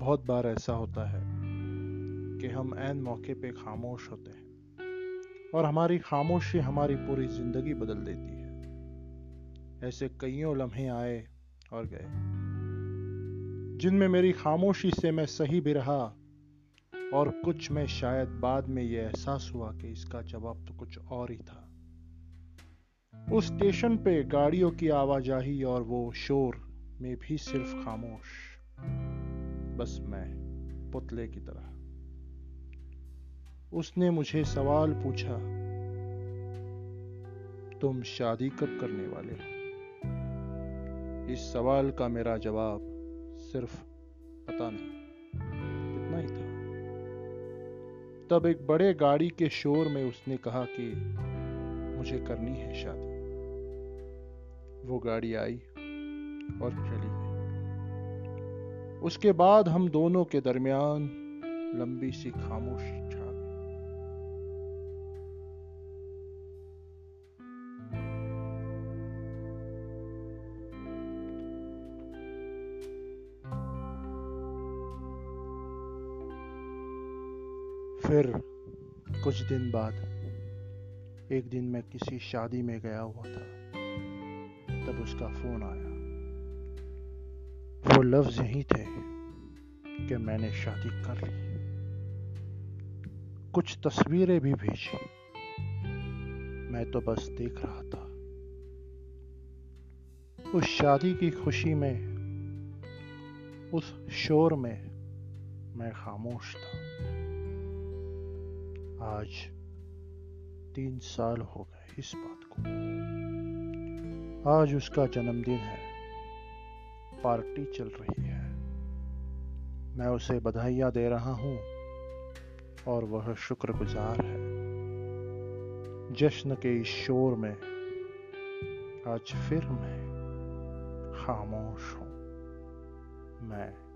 बहुत बार ऐसा होता है कि हम ऐन मौके पे खामोश होते हैं और हमारी खामोशी हमारी पूरी ज़िंदगी बदल देती है। ऐसे कईयों लम्हे आए और गए, जिनमें मेरी खामोशी से मैं सही भी रहा और कुछ में शायद बाद में यह एहसास हुआ कि इसका जवाब तो कुछ और ही था। उस स्टेशन पे गाड़ियों की आवाजाही और वो शोर में भी सिर्फ़ खामोश। बस मैं, पुतले की तरह। उसने मुझे सवाल पूछा, तुम शादी कब करने वाले हो? इस सवाल का मेरा जवाब सिर्फ़ पता नहीं, इतना ही था। तब एक बड़े गाड़ी के शोर में उसने कहा कि, मुझे करनी है शादी। वो गाड़ी आई और चली। उसके बाद हम दोनों के दरमियान लंबी सी खामोशी छा फिर कुछ दिन बाद, एक दिन मैं किसी शादी में गया हुआ था, तब उसका फ़ोन आया। वो लफ्ज यही थे कि मैंने शादी कर ली। कुछ तस्वीरें भी भेजी। मैं तो बस देख रहा था। उस शादी की खुशी में, उस शोर में मैं खामोश था। आज तीन साल हो गए इस बात को। आज उसका जन्मदिन है। पार्टी चल रही है। मैं उसे बधाइयाँ दे रहा हूँ और वह शुक्रगुजार है। जश्न के इस शोर में आज फिर मैं खामोश हूँ। मैं